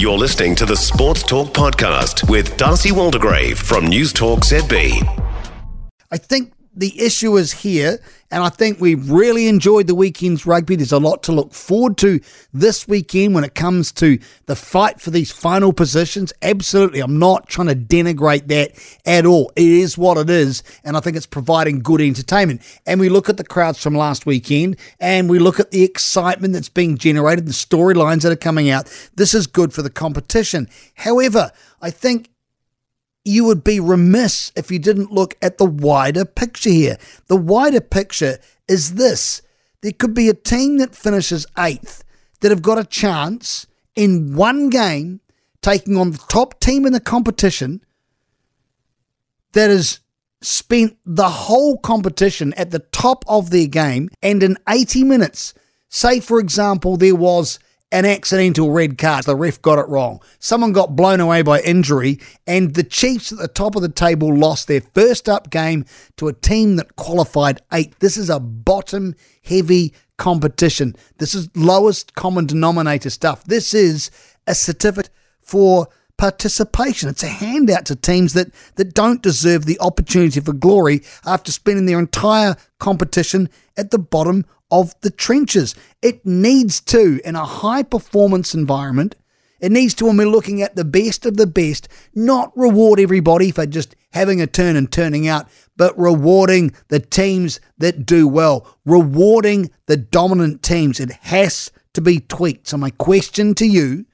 You're listening to the Sports Talk Podcast with D'Arcy Waldegrave from News Talk ZB. I think the issue is here, and I think we've really enjoyed the weekend's rugby. There's a lot to look forward to this weekend when it comes to the fight for these final positions. Absolutely, I'm not trying to denigrate that at all. It is what it is, and I think it's providing good entertainment. And we look at the crowds from last weekend, and we look at the excitement that's being generated, the storylines that are coming out. This is good for the competition. However, I think you would be remiss if you didn't look at the wider picture here. The wider picture is this there could be a team that finishes eighth that have got a chance in one game taking on the top team in the competition that has spent the whole competition at the top of their game and in 80 minutes. Say, for example, there was an accidental red card. The ref got it wrong. Someone got blown away by injury, and the Chiefs at the top of the table lost their first up game to a team that qualified eighth. This is a bottom heavy competition. This is lowest common denominator stuff. This is a certificate for participation. It's a handout to teams that, that don't deserve the opportunity for glory after spending their entire competition at the bottom of the trenches. It needs to, in a high performance environment, it needs to, when we're looking at the best of the best, not reward everybody for just having a turn and turning out, but rewarding the teams that do well, rewarding the dominant teams. It has to be tweaked. So, my question to you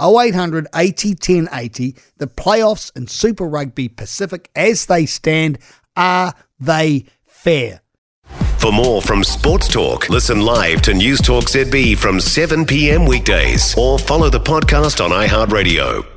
0800 80 10 80, the playoffs in Super Rugby Pacific as they stand, are they fair? For more from Sports Talk, listen live to News Talk ZB from 7 p.m. weekdays or follow the podcast on iHeartRadio.